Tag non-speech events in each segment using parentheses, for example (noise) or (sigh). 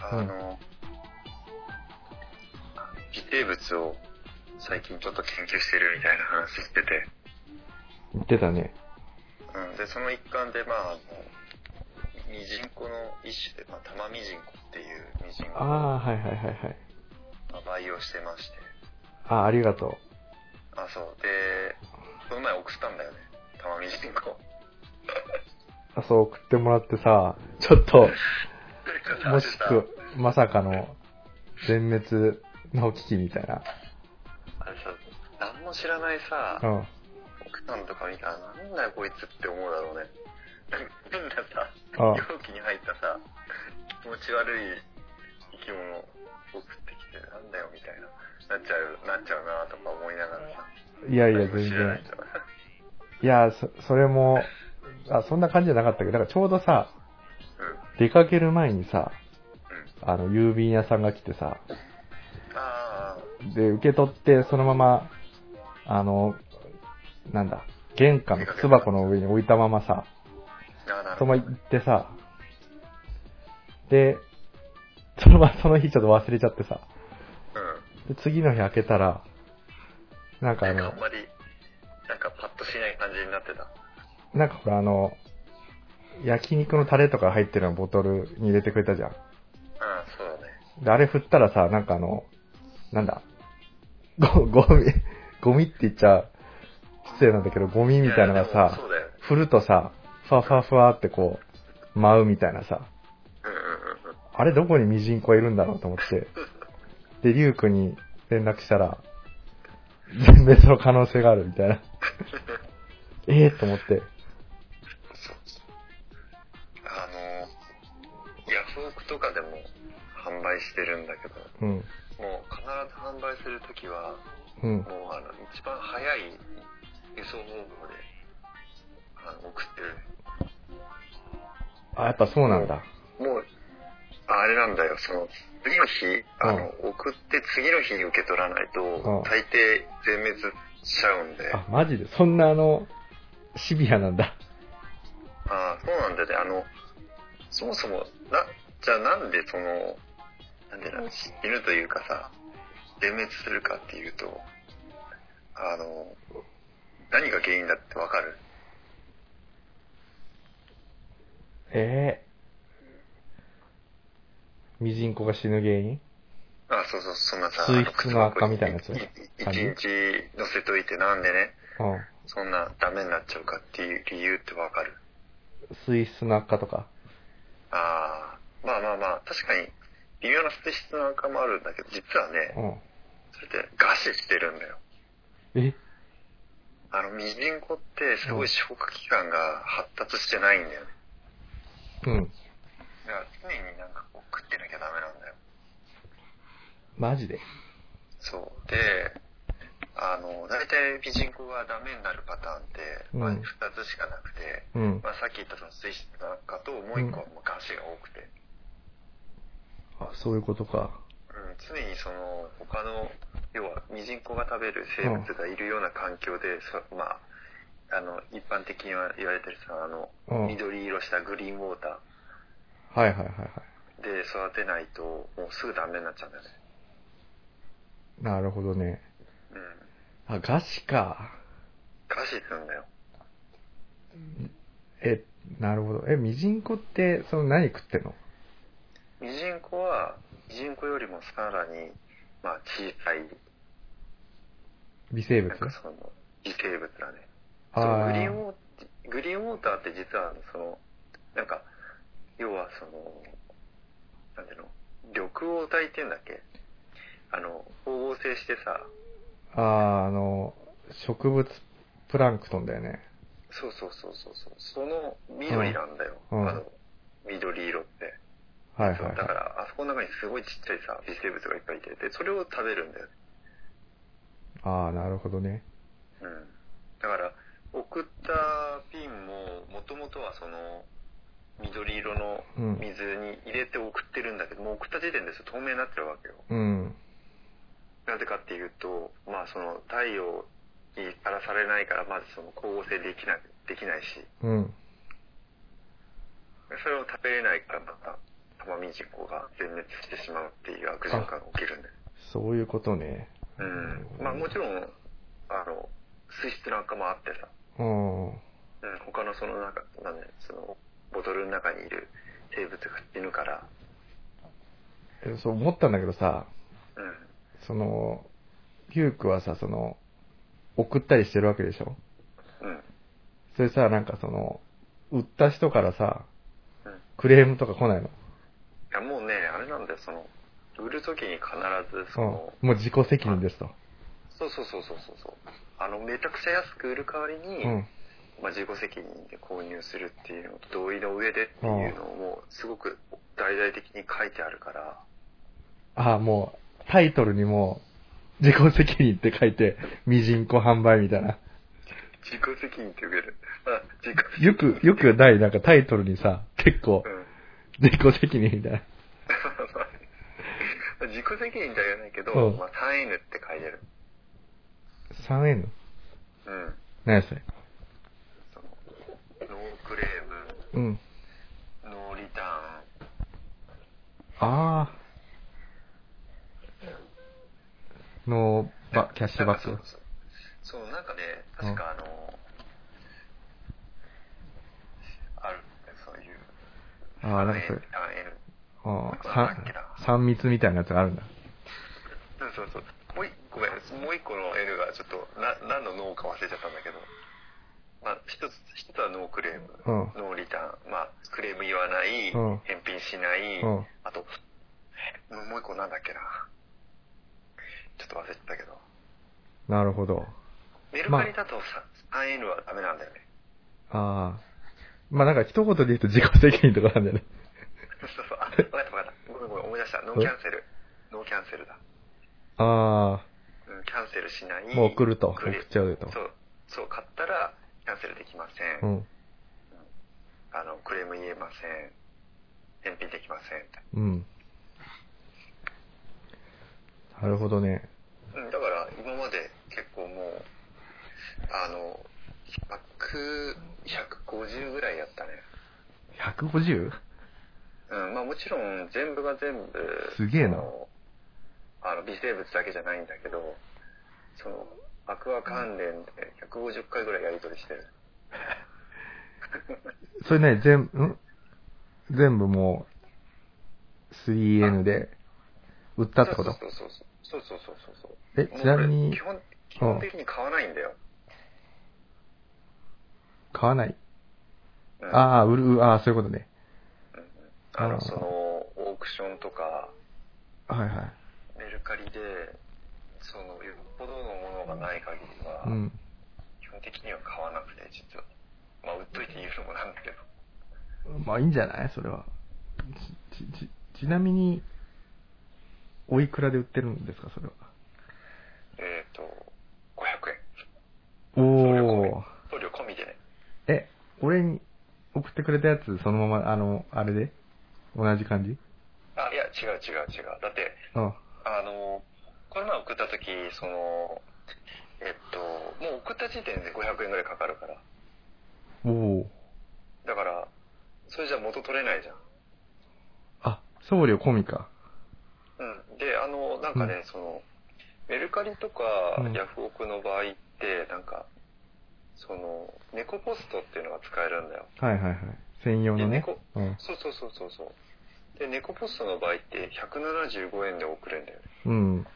あの、微生物を最近ちょっと研究してるみたいな話してて、言ってたね。うん、で、その一環で、まあ、あのミジンコの一種で、まあ、タマミジンコっていうミジンコを、ああ、はいはいはいはい。まあ、培養してまして、ああ、ありがとあ、そう。で、この前送ったんだよね。タマミジンコ。う。あそう、送ってもらってさ、ちょっと、(laughs) もしく、まさかの、全滅の危機みたいな。あれさ、何も知らないさう、ん。奥さんとか見たら、なんだよこいつって思うだろうね。(laughs) 変なさ、容器に入ったさ、気持ち悪い生き物送ってきて、なんだよみたいな、なっちゃう、なっちゃうなとか思いながらさ。いやいや、全然。いや、そ、それも、あ、そんな感じじゃなかったけど、だからちょうどさ、うん、出かける前にさ、うん。あの、郵便屋さんが来てさ、あで、受け取って、そのまま、あの、なんだ、玄関の靴箱の上に置いたままさ、そのま。ま行ってさ、で、そのままその日ちょっと忘れちゃってさ、うん。で、次の日開けたら、なんかあのなんかあん、まり、なんかパッとしない感じになってた。なんかほらあの、焼肉のタレとか入ってるようなボトルに入れてくれたじゃん。ああ、そうだね。で、あれ振ったらさ、なんかあの、なんだ、(laughs) ゴゴミ、ゴミって言っちゃ失礼なんだけど、ゴミみたいなのがさそ、うだよね。振るとさ、ふわふわふわってこう、舞うみたいなさ、うんうんうんうん。あれどこにミジンコがいるんだろうと思って、で、リュウクに連絡したら、全滅の可能性があるみたいな。(laughs) ええと思って、売してるんだけど、うん、もう必ず販売するときは、うん。もうあの、一番早い輸送方法で、あの、送ってる。あ、やっぱそうなんだ。もう、ああれなんだよ、その、次の日、あの、送って次の日に受け取らないと、ん大抵全滅しちゃうんで、あ、マジで？そんなあの、シビアなんだ。ああ、そうなんだよね。あの、そもそも、な、じゃあなんでその、なんでな、死ぬというかさ、全滅するかっていうと、あの、何が原因だってわかる？ええミジンコが死ぬ原因？あ、そうそう、そんなさ、水質の悪化みたいなやつ？いい一日乗せといてなんでね、うん。そんなダメになっちゃうかっていう理由ってわかる？水質の悪化とか？ああ、まあまあまあ、確かに、微妙な水質の悪化もあるんだけど、実はね、うん。それって餓死してるんだよ。え？あの、ミジンコってすごい消化器官が発達してないんだよね。うん。だから常になんかこう食ってなきゃダメなんだよ。マジで？そう。で、あの、大体ミジンコがダメになるパターンって、まあ、うん2つしかなくて、うん。まあ、さっき言ったその水質の悪化と、もう一個はもう餓死が多くて、あ、そういうことか。うん、常にその、他の、要は、ミジンコが食べる生物がいるような環境で、そまあ、あの、一般的には言われてるさ、あの、うん緑色したグリーンウォータはいはいはいはーで育てないと、もうすぐダメになっちゃうんだよね。い。なるほどね。うん。あ、餓死か。餓死するんだよ。え、なるほど。え、ミジンコって、その何食ってんの？ミジンコは、ミジンコよりもさらに、まあ、小さい、微生物？なんかその、微生物だね。あそうーグリーンウォーグリーンウォーターって実は、その、なんか、要はその、なんていうの、緑黄体っていうんだっけ？あの、光合成してさ、あー、あの、植物プランクトンだよね。そうそうそうそうそう、その緑なんだよ。うんあの、緑色って。はいはいだから、あそこの中にすごいちっちゃいさ、微生物がいっぱいいて、で、それを食べるんだよね。い。あー、なるほどね。うん。だから、送ったピンも、もともとはその、緑色のうん水に入れて送ってるんだけど、もう送った時点で透明になってるわけよ。うん。なぜかっていうと、まあその太陽にさらされないから、まずその光合成できない、できないし、うん。それを食べれないからまた仲間ミジンコが全滅してしまうっていう悪循環が起きるんだよ。そういうことね。うん。まあもちろん、あの、水質なんかもあってさ、うん。うん、他のその中、なんだよその、ボトルの中にいる生物が死ぬから、えそう思ったんだけどさ、うん。その、ヒュークはさ、その、送ったりしてるわけでしょ？うん。それさ、なんかその、売った人からさ、クレームとか来ないの？や、もうね、あれなんだよ、その、売るときに必ず、そうん。の、もう自己責任ですと。そうそうそうそうそうそう。あの、めちゃくちゃ安く売る代わりに、うん。まあ、自己責任で購入するっていうのと同意の上でっていうのをもうすごく大々的に書いてあるから、ああ、もう、タイトルにも、自己責任って書いて、(laughs) ミジンコ販売みたいな。自己責任って言うけど。よく、よくない、なんかタイトルにさ、結構う、ん。自己責任みたいな。(laughs) 自己責任とは言わないけど、うんまあ 3N って書いてる。3N? うん。何やそれ？その、ノークレーうん。ム、ノーリターン、ああ。の、ば、キャッシュバックそう、なんかね、確かあの、あるんだよ、そういう。ああ、なんかそれ 3N、。3N。あ三密みたいなやつがあるんだ。そうそうそう。もう一個、ごめん、もう一個の N がちょっと、な、何の脳か忘れちゃったんだけど、まあ、一つ、一つはノークレーム、うんノーリターン、まあ、クレーム言わない、うん返品しない、うんあと、もう一個なんだっけな。ちょっと忘れちゃったけど。なるほど。メルカリだとさ、3N はダメなんだよね。ああ。まあなんか一言で言うと自己責任とかなんだよね。そうそう、あ、わかったわかった。ごめんごめん、思い出した。ノーキャンセル。ノーキャンセルだ。あうん、キャンセルしない。あ、もう送ると。送っちゃうと。そう、買ったらキャンセルできません。うん。あの、クレーム言えません。返品できませんって。うん。なるほどね。うん、だから今まで結構もう、あの、100、150ぐらいやったね。150? うん、まあもちろん全部が全部、すげえなあの、微生物だけじゃないんだけど、その、アクア関連で150回ぐらいやり取りしてる。(laughs) それね、全部、ん？全部もう、3N で売ったってこと？そうそうそうそう。そうそうそうそう。えちなみに基本、基本的に買わないんだよ。買わない？うんああ、売る、ああ、そういうことね。あの、その、オークションとか、はいはい。メルカリで、その、よっぽどのものがない限りは、うん。基本的には買わなくて、実は。まあ、売っといて言うのもなんだけど。まあいいんじゃない？それは。ち、ち、ちなみに、おいくらで売ってるんですか？それは。えっ、と、500円。おー。送料込みでね。え、俺に送ってくれたやつ、そのまま、あの、あれで？同じ感じ？あ、いや、違う違う違う。だって、ああの、この前送った時、その、えっと、もう送った時点で500円ぐらいかかるから。おお。だから、それじゃ元取れないじゃん。あ、送料込みか。うん。で、あの、なんかね、その、メルカリとかうんヤフオクの場合って、なんか、その、猫ポストっていうのが使えるんだよ。はいはいはい。専用のねで猫。うん。そうそうそうそうそう。で、猫ポストの場合って175円で送れるんだよね。うん。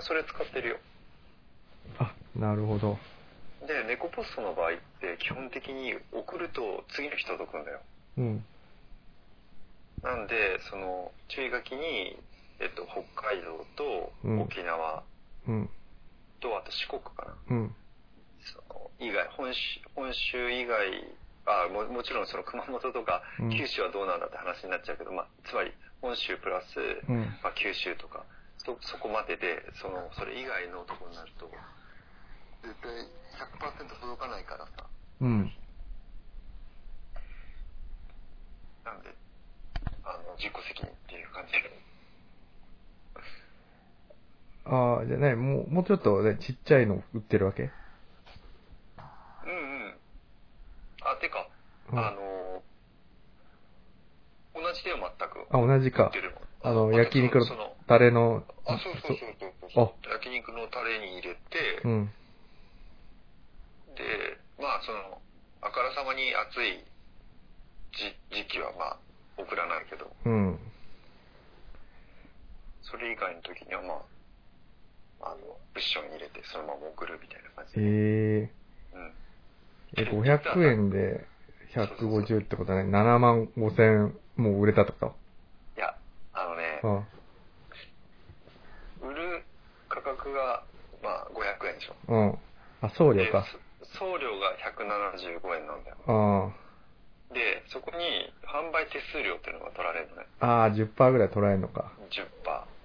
それ使ってるよ。あ、なるほど。で、猫ポストの場合って基本的に送ると次の日届くんだよ。うん。なんで、その、注意書きに、えっと、北海道とうん沖縄うん。と、あと四国かな。うん。以外、本州、本州以外、あももちろんその熊本とかうん九州はどうなんだって話になっちゃうけど、まあ、つまり本州プラス、うん。まあ、九州とか、そ、そこまでで、その、それ以外のとこになると、絶対100%届かないからさ。うん。なんで、あの、自己責任っていう感じ。ああ、じゃあね、もう、もうちょっとね、ちっちゃいの売ってるわけうんうん。あ、てか、うんあの、同じだよ、全く。ク。あ、同じかあの、と焼肉のタレの、あ、そうそうそうそう。焼肉のタレに入れて、うん。で、まあその、あからさまに暑い時時期はまあ送らないけど、うん。それ以外の時にはまあ、あの、クッションに入れてそのまま送るみたいな感じで。えうん。ー、え、500円で150ってことはね、7万5千もう売れたってこいや、あのね、と売る価格がまあ500円でしょ。うん。うん。あ、送料でか。そ送料が175円なんだよ。あで、そこに販売手数料っていうのが取られるのね。あ。ああ、10%ぐらい取られるのか。10%。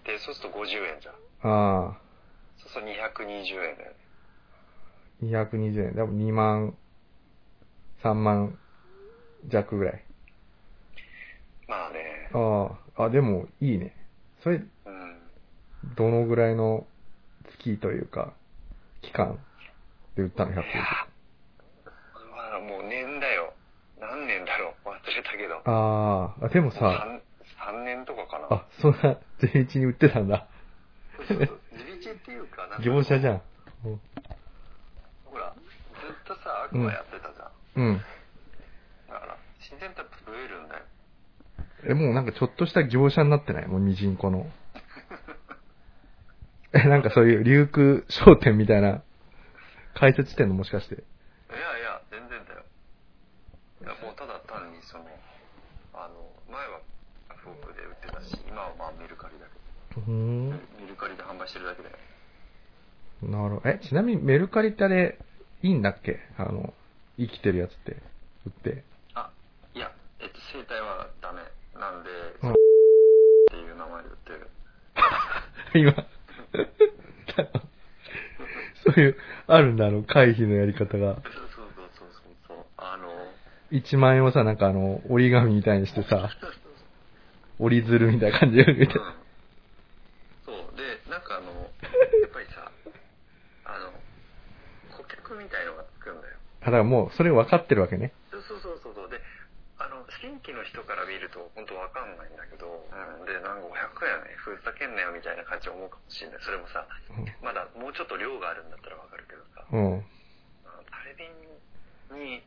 で、そうすると50円じゃん。ああ。そうすると220円だよね。220円。でも2万、3万弱ぐらい。まあね、ああ。あ、でもいいね。それ、うん。どのぐらいの月というか、期間で売ったの ?150。いやまあもう年だよ。何年だろう忘れたけど。ああ。あ、でもさ、3, 3年とかかな。あ、そんな、地道に売ってたんだ。そうそうそう地道っていうか、なんか業者じゃん。うんほら、ずっとさ、悪魔やってたじゃん。うん。だから、自然とやっぱ増えるんだよ。え、もうなんかちょっとした業者になってない？もうミジンコの。(laughs) え、なんかそういう流空商店みたいな、解説してんの？もしかして。いやいや、全然だよ。いや、もうただ単にその、あの、前はフォークで売ってたし、今はまあメルカリだけうーん。ど、メルカリで販売してるだけだよ。なるほど。え、ちなみにメルカリってあれ、いいんだっけ？あの、生きてるやつって、売って。あ、いや、えっと、生態はダメ。なんで、うんっていう名前で売ってる。今。そういう、あるんだ、あの、回避のやり方が。そうそうそうそうそうそう。あの、1万円をさ、なんかあの、折り紙みたいにしてさ、折り鶴みたいな感じで売るみたいな。うんそう。で、なんかあの、やっぱりさ、あの、顧客みたいのがつくんだよ。あ、だからもう、それ分かってるわけね。そうそうそうそう。で、あの、新規の人から見ると本当わかんないんだで、なんか500円ね、ふざけんなよみたいな感じで思うかもしれない。それもさ、まだもうちょっと量があるんだったらわかるけどさ、うん。うん。あのタレビンに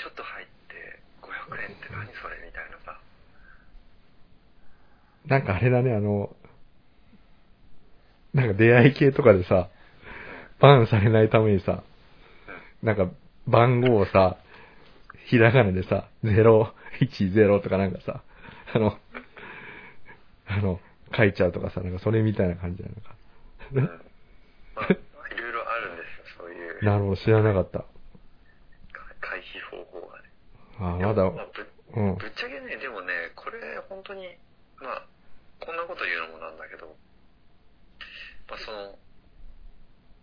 ちょっと入って500円って何それみたいなさ。なんかあれだね、あの、なんか出会い系とかでさ、バンされないためにさ、なんか番号をさ、ひらがなでさ、010とかなんかさ、あの、あの、書いちゃうとかさ、なんかそれみたいな感じなのか。うん。(laughs) まあ、いろいろあるんですよ、そういう。なるほど、知らなかった。回避方法がね。ああ、まだ、まあぶうん。ぶっちゃけね、でもね、これ本当に、まあ、こんなこと言うのもなんだけど、まあその、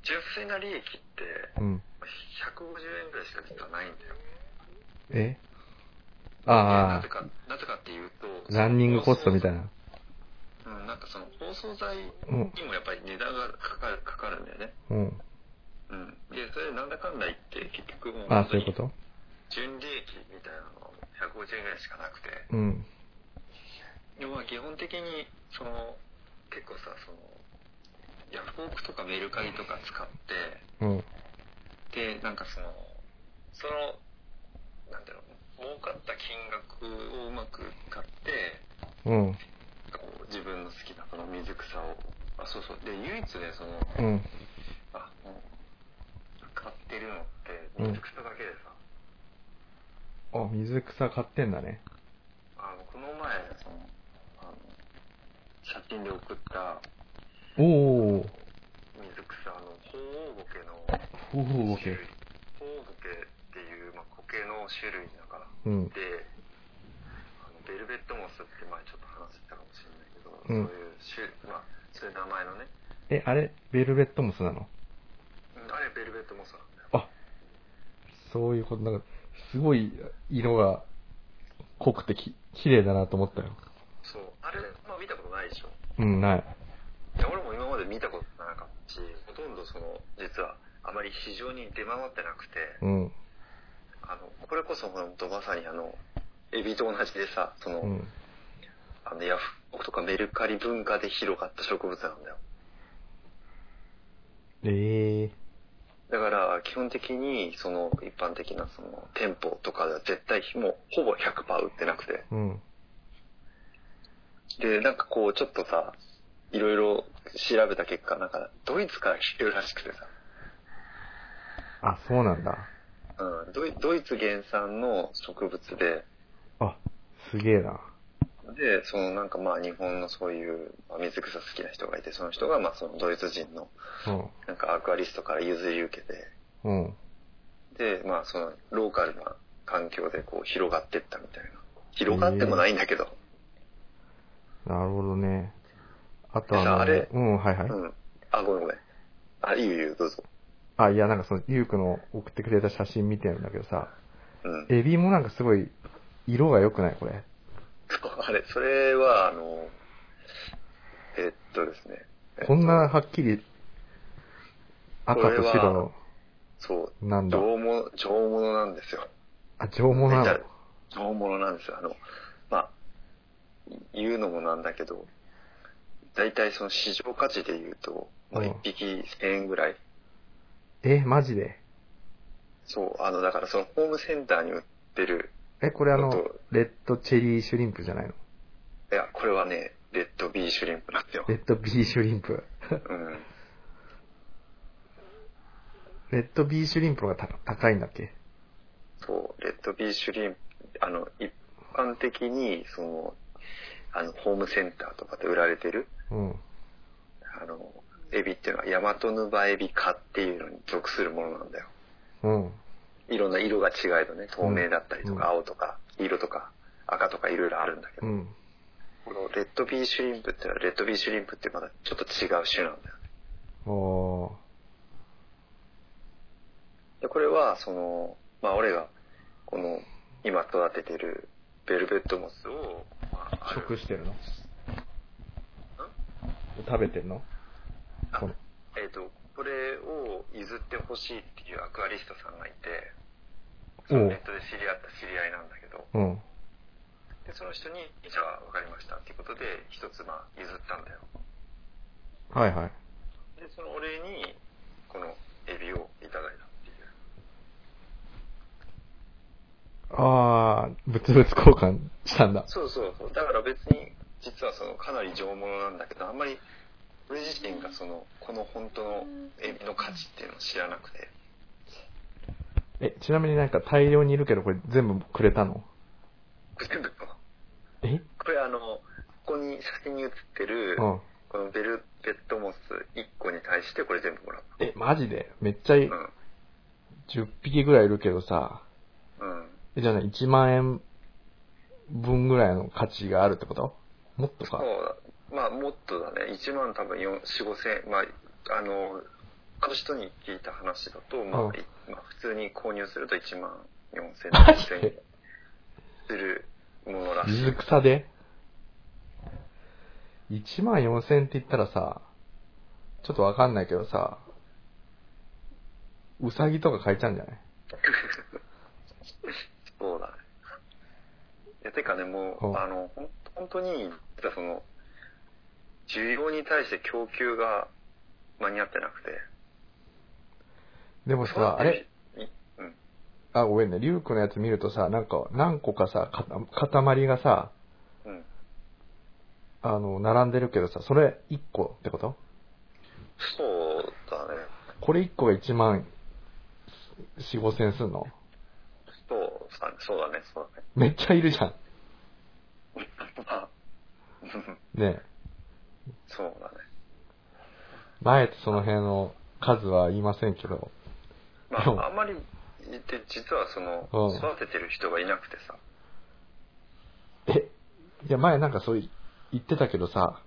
純粋な利益って、うん。150円ぐらいしか実はないんだよ。え？であなぜか、なぜかっていうと、あ、ランニングコストみたいな。な。うん、なんかその包装材にうん。もやっぱり値段がかかる、かかるんだよね。うん。うん。で、それなんだかんだ言って、結局もう、ああ、そういうこと？純利益みたいなのは150円ぐらいしかなくて、うん。でもまあ基本的に、その、結構さ、その、ヤフオクとかメルカリとか使って、うん。で、なんかその、その、なんだろう、儲かった金額をうまく使って、うん。自分の好きなその水草を、あ、そうそう。で、唯一ね、その、うん。あ、もう、買ってるのってうん水草だけでさ、あ、水草買ってんだね。あの、この前、その、あの、写真で送ったおお水草の鳳凰苔のほうほう種類鳳凰苔っていう、まあ、苔の種類だから。うん。で、あのベルベットモスって前ちょっとそういう種、まあ、そういう名前のね、え、あれ、ベルベットモスなの？うんあれベルベットモスなんだよ。あ、そういうこと、なんか、すごい色が濃くてき、綺麗だなと思ったよ。そう。あれ、まあ見たことないでしょ。うん、ない。いや俺も今まで見たことなかったし、ほとんどその、実はあまり市場に出回ってなくて、うん。あの、これこそ本当まさにあの、エビと同じでさ、その、うん。あの、ヤフとかメルカリ文化で広がった植物なんだよ。ええだから、基本的に、その、一般的な、その、店舗とかでは絶対、もう、ほぼ100%売ってなくて。うん。で、なんかこう、ちょっとさ、いろいろ調べた結果、なんか、ドイツから来てるらしくてさ、あ、そうなんだ。うん、ドイドイツ原産の植物で、あ、すげえな。で、そのなんかまあ日本のそういう、まあ、水草好きな人がいて、その人がまあそのドイツ人のうん。なんかアクアリストから譲り受けて、うん。で、まあそのローカルな環境でこう広がってったみたいな。広がってもないんだけど、なるほどね。あとあの、でさあれ？うん、はいはい。うん。あ、ごめんごめん。あ、いいよいいよ、どうぞ。あ、いや、なんかその、ゆうくの送ってくれた写真見てるんだけどさ、うん。エビもなんかすごい、色が良くないこれ？あれ、それはあの、えっとですね。こんなはっきり、赤と白の、そう、なんだ？上物、上物なんですよ。あ、上物なの？上物なんですよ。あの、まあ、言うのもなんだけど、大体その市場価値で言うと、まあ、うん1匹1000円ぐらい。え、マジで？そう、あの、だからそのホームセンターに売ってる、え、これあのレッドチェリーシュリンプじゃないの？いや、これはね、レッドビーシュリンプなんですよレ。ッドビーシュリンプ。うん。レッドビーシュリンプがた高いんだっけ？そう、レッドビーシュリンプ、あの、一般的に、その、あの、ホームセンターとかで売られてる、うん。あの、エビっていうのは、ヤマトヌバエビ科っていうのに属するものなんだよ。うん。いろんな色が違えどね、透明だったりとか、うん。青とか、黄色とか、赤とかいろいろあるんだけど、うん。このレッドビーシュリンプっていうのは、レッドビーシュリンプってまだちょっと違う種なんだよね。で、これは、その、まあ俺が、この、今育ててるベルベットモスを、まあ、食してるの？食べてんの。えっ、と、これを譲ってほしいっていうアクアリストさんがいて、そのネットで知り合った知り合いなんだけど、うん。で、その人に、じゃあ分かりましたっていうことで、一つまあ譲ったんだよ。はいはい。で、そのお礼に、このエビをいただいたっていう。あー、物々交換したんだ。そうそうそう。だから別に、実はそのかなり上物なんだけど、あんまり、俺自身がその、この本当のエビの価値っていうのを知らなくて、え、ちなみになんか大量にいるけど、これ全部くれたの？全部、え？これあの、ここに写真に写ってる、うん。このベルベットモス1個に対してこれ全部もらっえ、マジで？めっちゃい、た。10匹ぐらいいるけどさ、うん。うん。え、じゃあね、1万円分ぐらいの価値があるってこと？もっとか？そうだ。まあ、もっとだね。1万多分4、4、5千円。まあ、あの、他の人に聞いた話だと、まあ、うんいまあ、普通に購入すると1万4千マジ円で？するものらしい。水草で ?1 万4千って言ったらさ、ちょっとわかんないけどさ、うさぎとか買えちゃうんじゃない？(laughs) そうだね。いや、てかね、もうあの、ほん本当に、その、需要に対して供給が間に合ってなくて。でもさ、あれ、いうん。あ、ごめんね、リュウクのやつ見るとさ、なんか、何個かさ、か塊がさ、うん。あの、並んでるけどさ、それ1個ってこと？そうだね。これ1個が1万4、5千すんの？そうだね、そうだね、そうだね。めっちゃいるじゃん。(laughs) ねそうだね。あえてその辺の数は言いませんけど。まあ、あんまり、で、実はそのうん、育ててる人がいなくてさ。え、いや前なんかそう言ってたけどさ、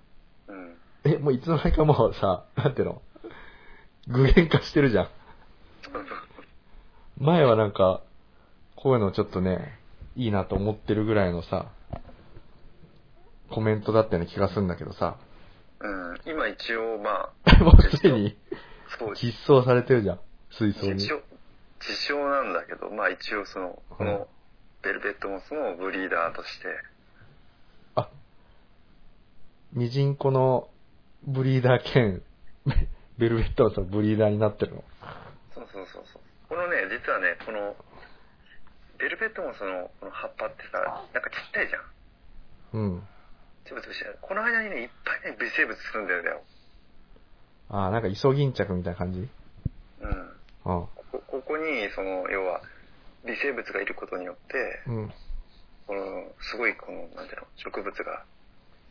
うん。え、もういつの間にかもうさ、なんていうの？具現化してるじゃん。(laughs) 前はなんか、こういうのちょっとね、いいなと思ってるぐらいのさ、コメントだったような気がするんだけどさ、うん。今一応、まあ、(laughs) もうすでにそう、実装されてるじゃん、水槽に自。称、自称なんだけど、まあ一応その、こうんの、ベルベットモスのブリーダーとして、あ、ミジンコのブリーダー兼、(laughs) ベルベットハウスのブリーダーになってるの？そうそうそうそう。このね、実はね、この、ベルベットモスのこの葉っぱってさ、なんかちっちゃいじゃん。うん。つぶつぶしてこの間にね、いっぱいね、微生物住んでるんだよ。ああ、なんかイソギンチャクみたいな感じ？うん。うん。こここに、その、要は、微生物がいることによって、うん。この、すごいこの、なんていうの、植物が、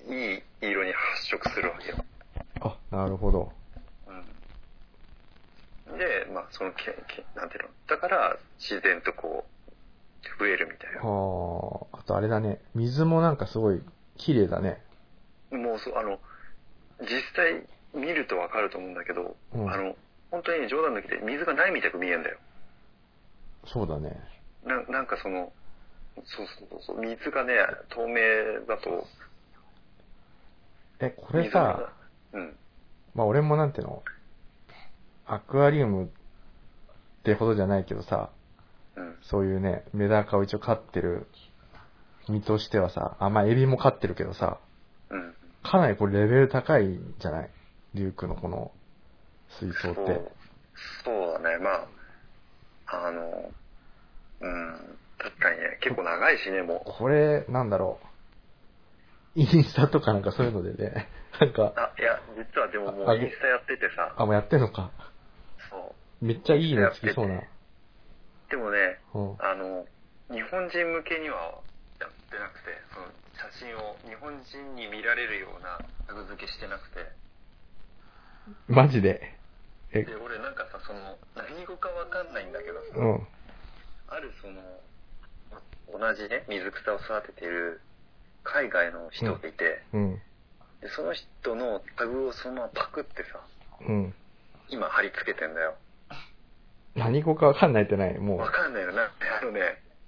いい色に発色するわけよ。あ、なるほど。うん。で、まあ、そのけ、けなんていうの、だから、自然とこう、増えるみたいな。はあ。あとあれだね。水もなんかすごい綺麗だね。もうそう、あの、実際見るとわかると思うんだけど、うんあの、本当にね冗談抜きで水がないみたく見えるんだよ。そうだね。ななんかその、そうそうそうそう、水がね、透明だと、え、これさ、、うん。まあ俺もなんていうの、アクアリウムってほどじゃないけどさ、うん。そういうね、メダカを一応飼ってる身としてはさ、あ、まあエビも飼ってるけどさ、うん。かなりこれレベル高いんじゃない？リュウクのこの水槽そうって。そうだね、まあ、あの、うん、確かにね、結構長いしね、もう。これ、なんだろう。インスタとかなんかそういうのでね、(laughs) なんか、あ、いや、実はでももうインスタやっててさ、あ、もうやってんのか。そう。めっちゃいいねつきそうな。でもね、うん。あの、日本人向けにはやってなくて、その写真を日本人に見られるようなタグ付けしてなくて、マジで？え、で、俺なんかさ、その、何語かわかんないんだけどさ、うん。あるその、同じね、水草を育てている海外の人がいて、うん。でその人のタグをそのままパクってさ、うん。今貼り付けてんだよ。何語かわかんないってない？もわかんないよな。あのね、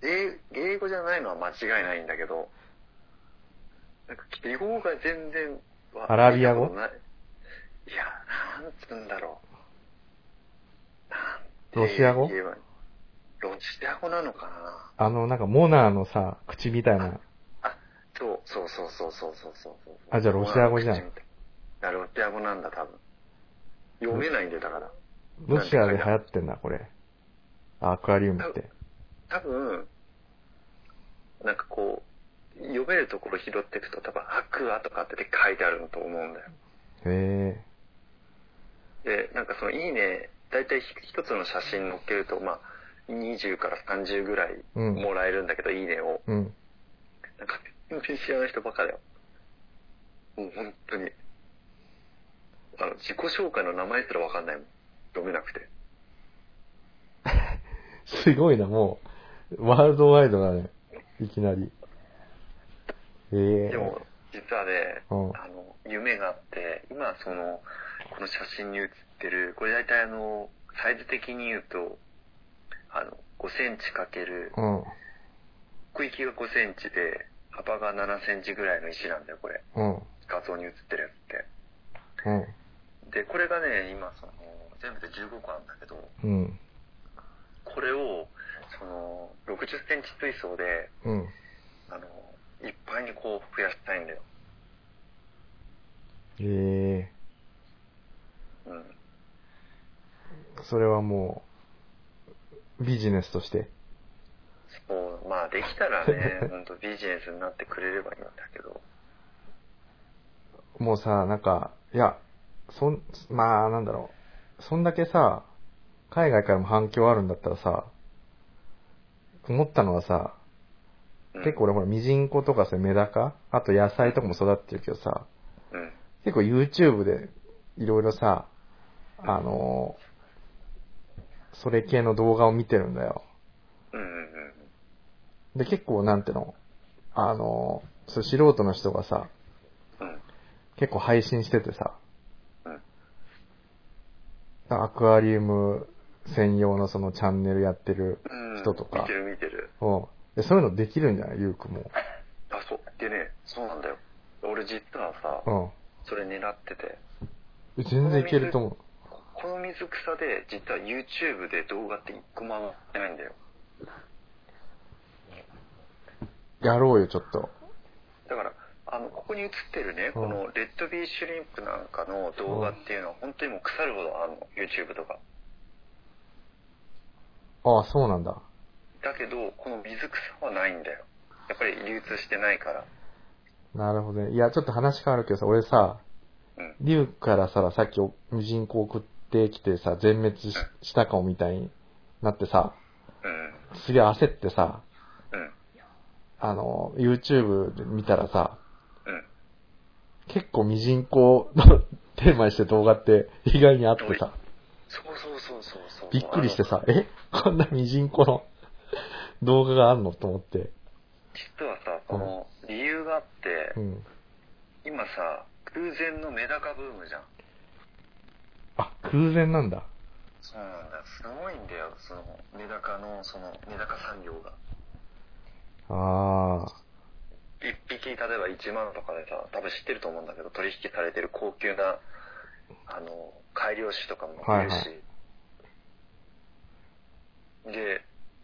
英英語じゃないのは間違いないんだけど、なんか記号が全然わアラビア語？いや、なんつうんだろう。ロシア語？ロシア語なのかな？う、あの、なんかモナーのさ、口みたいな。あ、そう、そうそうそうそうそうそうそう。あじゃあロシア語じゃん口みたいあ、ロシア語なんだ、多分。読めないんだよ、だから。ロシアで流行ってんだ、これ。アクアリウムって。多分、なんかこう、読めるところ拾っていくと多分、アクアとかって書いてあると思うんだよ。へで、なんかそのいいね、だいたい一つの写真載っけると、まあ、20から30ぐらいうんもらえるんだけど、いいねを。え。うん。なんか全然知らない人ばっかだよ。もう本当に。あの、自己紹介の名前すらわかんないもん。読めなくて。(laughs) すごいな、もう。ワールドワイドだね。いきなり。へえ。でも、実はね、うんあの、夢があって、今その、この写真に写ってる、これ大体あの、サイズ的に言うと、あの、5センチかける、うん。奥行きが5センチで、幅が7センチぐらいの石なんだよ、これ。うん。画像に写ってるやつって。うん。で、これがね、今その、全部で15個あるんだけど、うん。これを、その、60センチ水槽で、うん。あの、いっぱいにこう増やしたいんだよ。へえ。うん。それはもう、ビジネスとして。そう、まあできたらね、ほんとビジネスになってくれればいいんだけど。もうさ、なんか、いや、そん、まあ、なんだろう。そんだけさ、海外からも反響あるんだったらさ、思ったのはさ、うん結構俺ほら、ミジンコとかさ、メダカあと野菜とかも育ってるけどさ、うん。結構 YouTube でいろいろさ、あのーそれ系の動画を見てるんだよ。うんうんうん。で、結構なんていうの、あのーそう素人の人がさ、うん。結構配信しててさ、うん。アクアリウム専用のそのチャンネルやってるうん人とか見て、る見てる。うん。でそういうのできるんじゃない？ゆうくんも。あ、そう。でね、そうなんだよ。俺実はさ、うん。それ狙ってて、全然いけると思この水草で実は YouTube で動画って一個も上がってないんだよ。う。やろうよ、ちょっと。だから、あの、ここに映ってるね、このレッドビーシュリンプなんかの動画っていうのは本当にもう腐るほどあるの、YouTube とか。ああ、そうなんだ。だけど、この水草はないんだよ。やっぱり流通してないから。なるほどね。いや、ちょっと話変わるけどさ、俺さ、うん。リュウからさ、さっきお無人島送ってきてさ、全滅ししたかもみたいになってさ、うん。すげえ焦ってさ、うん。あの、YouTube で見たらさ、うん。結構ミジンコのテーマにして動画って (laughs) 意外にあってさ、そうそうそうそうそう。びっくりしてさ、え？こんなミジンコの (laughs) 動画があんのと思って。実はさ、この理由があって、うん。今さ、空前のメダカブームじゃん。あ、空前なんだ。そうなんだ。すごいんだよ、その、メダカの、その、メダカ産業が。ああ。一匹、例えば1万とかでさ、多分知ってると思うんだけど、取引されてる高級な、あの、改良種とかもいるし、はいはいで、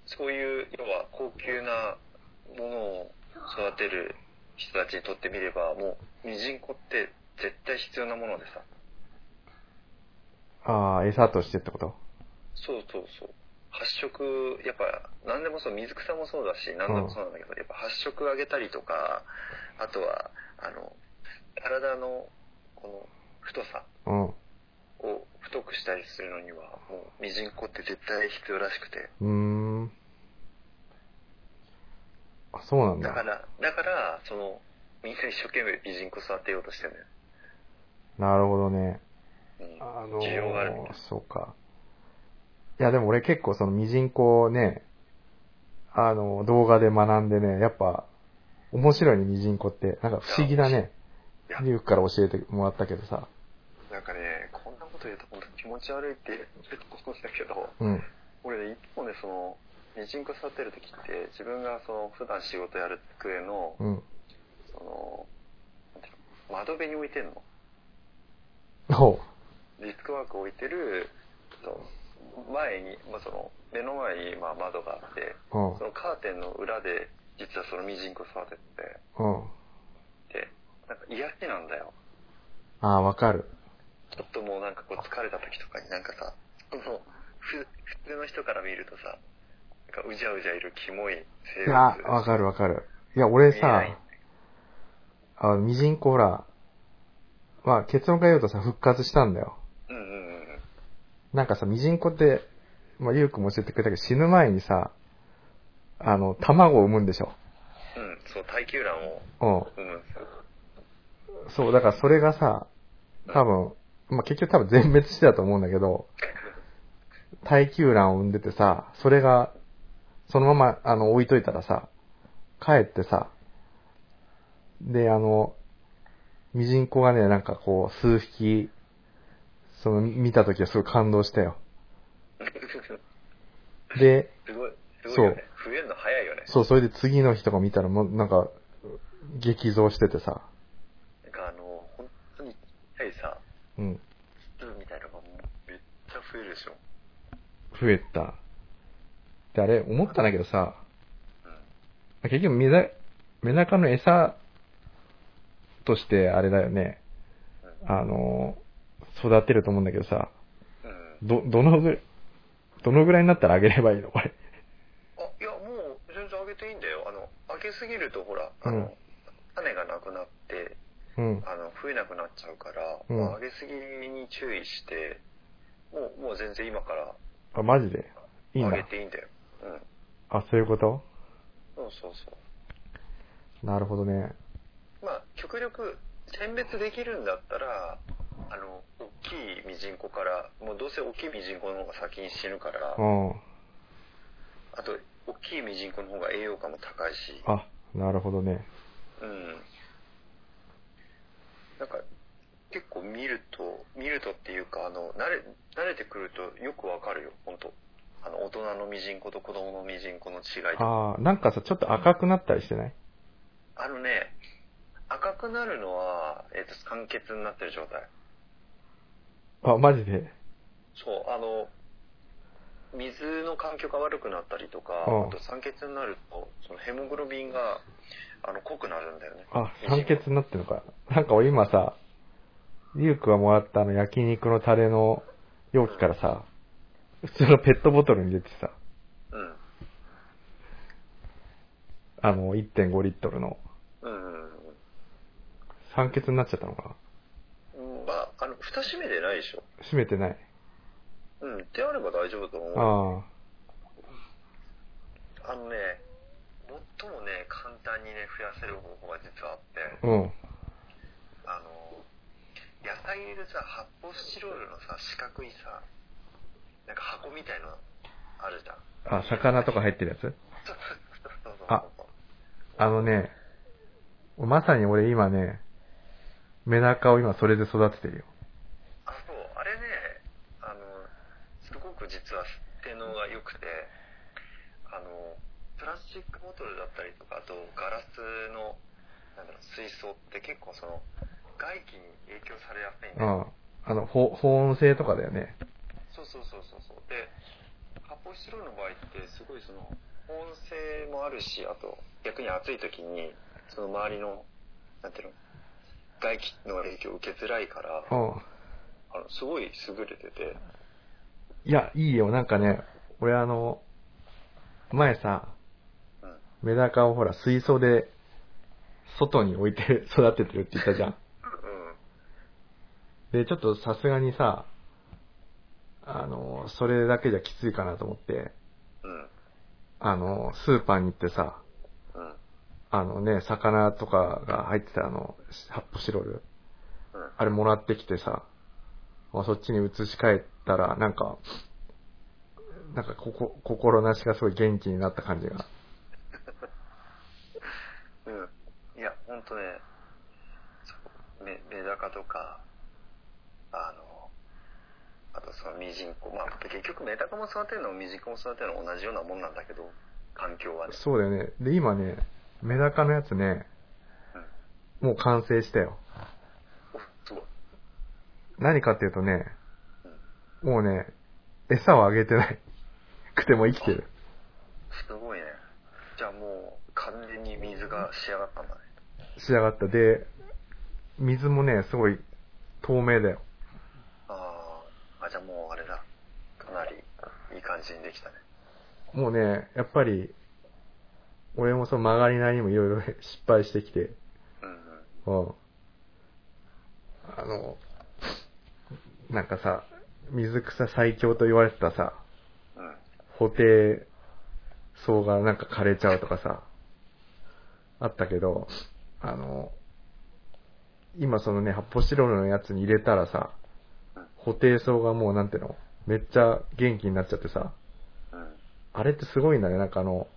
そういう、要は高級なものを育てる人たちにとってみれば、もう、ミジンコって絶対必要なものでさ、ああ、餌としてってこと？そうそうそう。発色、やっぱ、何でもそう、水草もそうだし、何でもそうなんだけど、やっぱ発色上げたりとか、あとは、あの、体の、この、太さうん。を太くしたりするのには、もう、ミジンコって絶対必要らしくて。うーん。あ、そうなんだ。だから、だから、その、みんな一生懸命ミジンコ育てようとしてるのよ。なるほどね。うん。あの需要があるみたいー、そうか。いや、でも俺結構そのミジンコをね、あの、動画で学んでね、やっぱ、面白いね、ミジンコって。なんか不思議だね。リュウから教えてもらったけどさ。なんかね、こんなこと言うと本当気持ち悪いって言うと思うんだけど、うん。俺ね、一方ね、その、ミジンコ育てるときって、自分がその、普段仕事やる机の、うん。その、なんていうの窓辺に置いてんの。ほディスクワーク置いてる、と前に、まあ、その、目の前に、まあ、窓があって、う。うんそ。のカーテンの裏で、実はそのミジンコ育ててうん。て、で、なんか癒しなんだよ。ああ、わかる。ちょっともうなんかこう疲れた時とかになんかさ、その、ふ、普通の人から見るとさ、なんかうじゃうじゃいるキモい生物。いや、わかるわかる。いや、俺さ、あの、ミジンコほら、まあ結論から言うとさ、復活したんだよ。うんうんうん。なんかさ、ミジンコって、まあ、リュウ君も教えてくれたけど、死ぬ前にさ、あの、卵を産むんでしょ？うん、そう、耐久卵をうん。産むんですよ。そう、だからそれがさ、多分、まあ、結局多分全滅してたと思うんだけど、耐久卵を産んでてさ、それが、そのまま、あの、置いといたらさ、帰ってさ、で、あの、ミジンコがね、なんかこう、数匹、その、見たときはすごい感動したよ。(laughs) で、すごい、すごいよね。増えるの早いよね。そう、それで次の日とか見たらもう、なんか、激増しててさ、なんかあの、本当にちっちゃいさ、うん、粒みたいなのがもうめっちゃ増えるでしょ。増えた。で、あれ、思ったんだけどさ、うん。結局メダ、メダカの餌としてあれだよね、あの、育てると思うんだけどさ、うん。ど、どのぐらい、どのぐらいになったらあげればいいの？これ。あ、いや、もう全然あげていいんだよ。あの、あげすぎるとほら、あの、うん種がなくなって、うん。あの、増えなくなっちゃうから、うんまあ、あげすぎに注意して、もう、もう全然今からあ、マジで？いいんあだげていいんだよ。うん。あ、そういうこと？そうそうそう。なるほどね。まあ、極力、選別できるんだったら、あの、大きいミジンコから、もうどうせ大きいミジンコの方が先に死ぬから、うん。あと、大きいミジンコの方が栄養価も高いし、あ、なるほどね。うん。なんか、結構見ると、見るとっていうか、あの、慣れ、慣れてくるとよくわかるよ、本当あの、大人のミジンコと子供のミジンコの違い。ああ、なんかさ、ちょっと赤くなったりしてない？あのね、赤くなるのは、えっ、と、酸欠になってる状態。あ、マジで？そう、あの、水の環境が悪くなったりとか、うんあと酸欠になると、そのヘモグロビンが、あの、濃くなるんだよね。あ、酸欠になってるのか。なんか俺今さ、リュウクがもらったあの焼肉のタレの容器からさ、普通のペットボトルに入れてさ、うん。あの、1.5リットルのうん酸欠になっちゃったのかうん。まあ、あの、蓋閉めてないでしょ。な閉めてない。うん。であれば大丈夫と思う。ああのね、最もね、簡単にね、増やせる方法が実はあって、あ、うん。あの、野菜入れるさ、発泡スチロールのさ、四角いさ、なんか箱みたいのあるじゃん。あ、魚とか入ってるやつ？そうそうそうそうああのね、まさに俺今ね、メダカを今それで育ててるよ。あ、そう、あれね、あの、実は性能が良くて、あの、プラスチックボトルだったりとか、あとガラスの、なんだろう、水槽って結構その、外気に影響されやすいんだよ。うん。あの、保保温性とかだよね。そうそうそうそうそう。で、発泡スチロールの場合って、すごいその、保温性もあるし、あと、逆に暑い時に、その周りの、なんていうの、外気の影響を受けづらいから、うん。あの、すごい優れてて、いや、いいよ。なんかね、俺あの、前さ、うん。メダカをほら水槽で外に置いて育ててるって言ったじゃん。うん。で、ちょっとさすがにさ、あの、それだけじゃきついかなと思って、うん。あの、スーパーに行ってさ、うん。あのね、魚とかが入ってたあの、発泡スチロール、うん。あれもらってきてさ、まあそっちに移し替えたら、なんか、なんかここ、心なしがすごい元気になった感じが。(laughs) うん。いや、ほんとね、メメダカとか、あの、あとそのミジンコ。まあ結局メダカも育てるのもミジンコも育てるのも同じようなもんなんだけど、環境はね。そうだよね。で、今ね、メダカのやつね、うん。もう完成したよ。何かっていうとね、うん。もうね、餌をあげてない。(laughs) くても生きてる。すごいね。じゃあもう完全に水が仕上がったんだね。仕上がった。で、水もね、すごい透明だよ。あーあ、じゃあもうあれだ。かなりいい感じにできたね。もうね、やっぱり、俺もその曲がりなりにもいろいろ失敗してきて、うんうん。うん。あの、なんかさ、水草最強と言われてたさ、うん。補定層がなんか枯れちゃうとかさ、あったけど、あの、今そのね、発泡スチロールのやつに入れたらさ、補定層がもうなんていうの、めっちゃ元気になっちゃってさ、うん。あれってすごいんだね、なんかあの、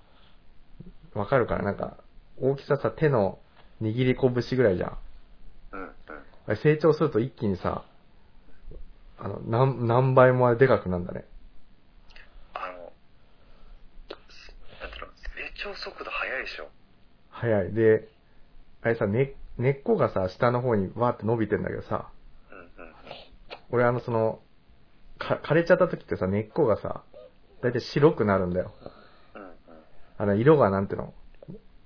わかるかななんか、大きささ、手の握り拳ぐらいじゃん。うん。うん。あれ成長すると一気にさ、あの、何、何倍もあれでかくなんだね。あの、なんていうの、成長速度速いでしょ。早い。で、あれさ、根、根っこがさ、下の方にわーって伸びてんだけどさ、うんうん。俺あのその、か、枯れちゃった時ってさ、根っこがさ、だいたい白くなるんだよ。うんうん。あの、色がなんていうの、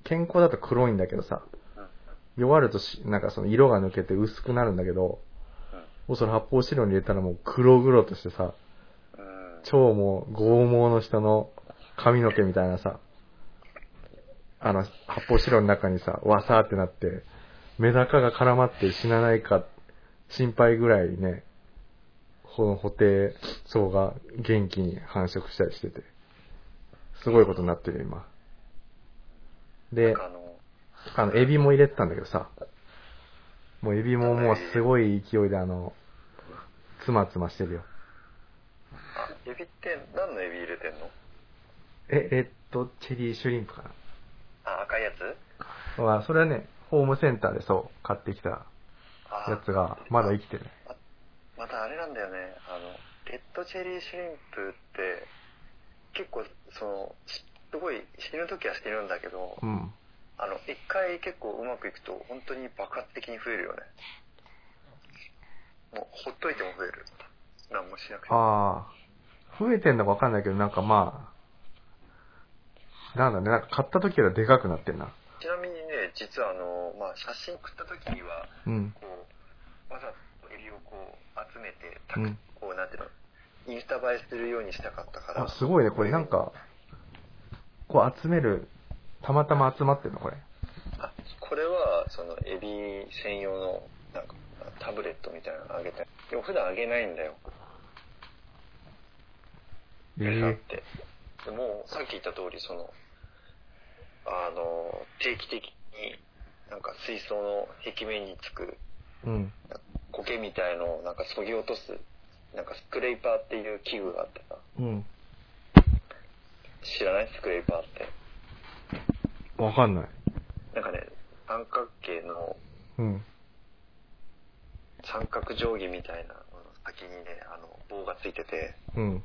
健康だと黒いんだけどさ、うん弱るとし、なんかその色が抜けて薄くなるんだけど、うん。もうその発泡スチロールに入れたらもう黒々としてさ、うん。超もう剛毛の人の髪の毛みたいなさ、あの、発泡スチロールの中にさ、わさーってなって、メダカが絡まって死なないか心配ぐらいね、この補定層が元気に繁殖したりしてて、すごいことになってるよ、今。であの、エビも入れてたんだけどさ、もうエビももうすごい勢いであの、つまつましてるよ。あ、エビって何のエビ入れてんの？え、レッドチェリーシュリンプかあ、赤いやつ？な。まあ、それはね、ホームセンターでそう、買ってきたあやつが、まだ生きてる。あまたあれなんだよね。あの、レッドチェリーシュリンプって、結構、その、しすごい死ぬ時は死ぬんだけど、うん。あの、一回結構うまくいくと、本当に爆発的に増えるよね。もう、ほっといても増える。何もしなくても。ああ、増えてんのかわかんないけど、なんかまあ、なんだね、なんか買った時よりはでかくなってんな。ちなみにね、で、実はあの、まあ、写真送った時には、うん。こう、わざとエビをこう、集めて、たうんこう、なんていうの、インスタ映えするようにしたかったから。あ、すごいね。これなんか、こう集める、たまたま集まってんのこれ。あ、これは、その、エビ専用の、なんか、タブレットみたいなのあげて。でも普段あげないんだよ。え餌っえて。でも、さっき言った通り、その、あの、定期的に、なんか水槽の壁面につくうん。苔みたいのをなんか削ぎ落とす、なんかスクレイパーっていう器具があってさ、うん。知らない？スクレイパーって。わかんない。なんかね、三角形のうん。三角定規みたいなのの先にね、あの、棒がついてて、うん。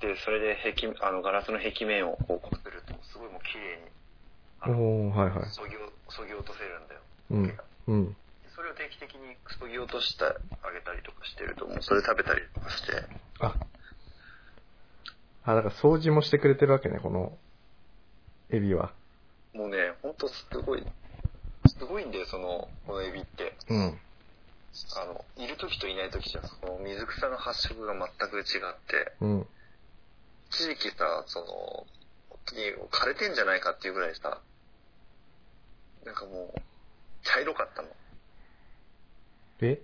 で、それで壁、あの、ガラスの壁面をこうこすると、すごいもう綺麗に、あの、おー、はいはい。削ぎを、削ぎ落とせるんだよ。うん。うん。それを定期的に削ぎ落としてあげたりとかしてると、もうそれ食べたりとかして、あ。あ、だから掃除もしてくれてるわけね、この、エビは。もうね、ほんとすごい、すごいんだよ、その、このエビって。うん。あの、いる時といない時じゃ、その水草の発色が全く違って、うん。一時期さ、その、本当に枯れてんじゃないかっていうぐらいさ、なんかもう、茶色かったの。え？